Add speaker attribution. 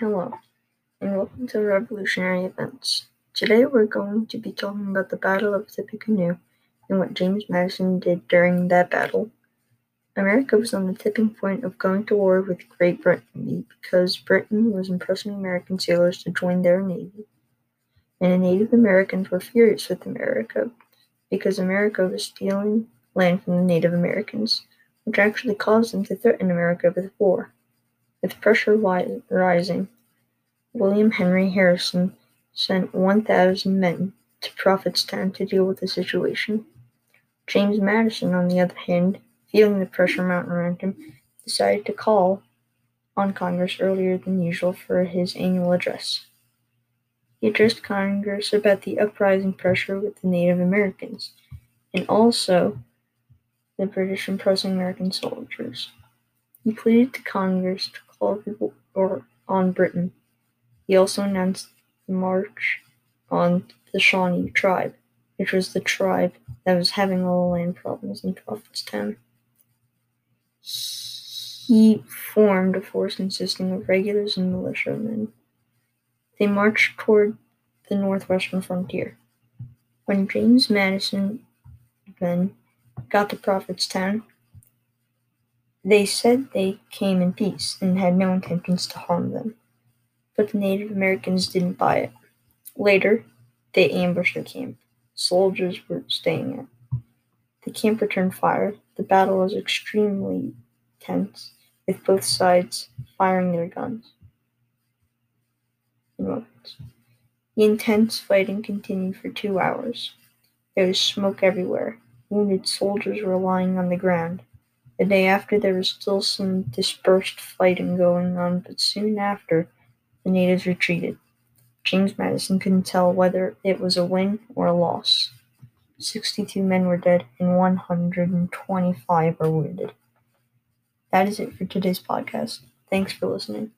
Speaker 1: Hello, and welcome to Revolutionary Events. Today we're going to be talking about the Battle of Tippecanoe and what James Madison did during that battle. America was on the tipping point of going to war with Great Britain because Britain was impressing American sailors to join their navy. And the Native Americans were furious with America because America was stealing land from the Native Americans, which actually caused them to threaten America with war. With pressure rising, William Henry Harrison sent 1,000 men to Prophetstown to deal with the situation. James Madison, on the other hand, feeling the pressure mounting around him, decided to call on Congress earlier than usual for his annual address. He addressed Congress about the uprising pressure with the Native Americans and also the British impressing American soldiers. He pleaded to Congress to call on Britain. He also announced the march on the Shawnee tribe, which was the tribe that was having all the land problems in Prophetstown. He formed a force consisting of regulars and militiamen. They marched toward the northwestern frontier. When James Madison then got to Prophetstown, they said they came in peace and had no intentions to harm them, but the Native Americans didn't buy it. Later, they ambushed the camp. Soldiers were staying at. The camp returned fire. The battle was extremely tense, with both sides firing their guns. The intense fighting continued for two hours. There was smoke everywhere. Wounded soldiers were lying on the ground. The day after, there was still some dispersed fighting going on, but soon after, the natives retreated. James Madison couldn't tell whether it was a win or a loss. 62 men were dead and 125 were wounded. That is it for today's podcast. Thanks for listening.